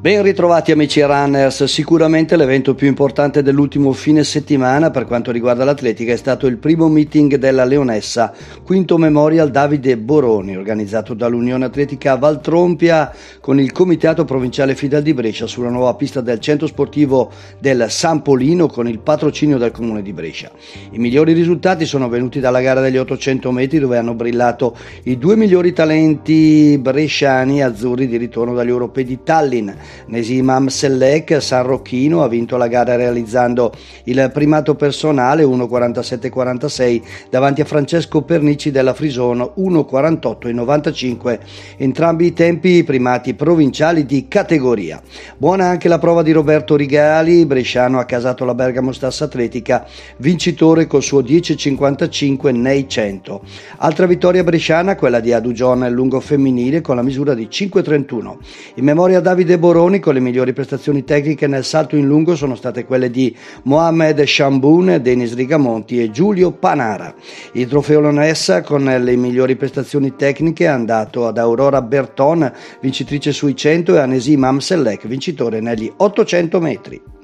Ben ritrovati amici runners, sicuramente l'evento più importante dell'ultimo fine settimana per quanto riguarda l'atletica è stato il primo meeting della Leonessa, quinto Memorial Davide Boroni, organizzato dall'Unione Atletica Valtrompia con il Comitato Provinciale Fidel di Brescia sulla nuova pista del centro sportivo del San Polino con il patrocinio del Comune di Brescia. I migliori risultati sono venuti dalla gara degli 800 metri dove hanno brillato i due migliori talenti bresciani azzurri di ritorno dagli europei di Tallinn. Nesimam Sellek San Rocchino ha vinto la gara realizzando il primato personale 1.47.46 davanti a Francesco Pernici della Frison 1.48.95, entrambi i tempi primati provinciali di categoria. Buona anche la prova di Roberto Rigali, bresciano ha casato la Bergamo Stassa Atletica, vincitore col suo 10.55 nei 100. Altra vittoria bresciana, quella di Adugion lungo femminile con la misura di 5.31. In memoria Davide Boroni Con le migliori prestazioni tecniche nel salto in lungo sono state quelle di Mohamed Shamboun, Denis Rigamonti e Giulio Panara. Il trofeo Lonessa con le migliori prestazioni tecniche è andato ad Aurora Berton, vincitrice sui 100 e a Nesim Amsellek, vincitore negli 800 metri.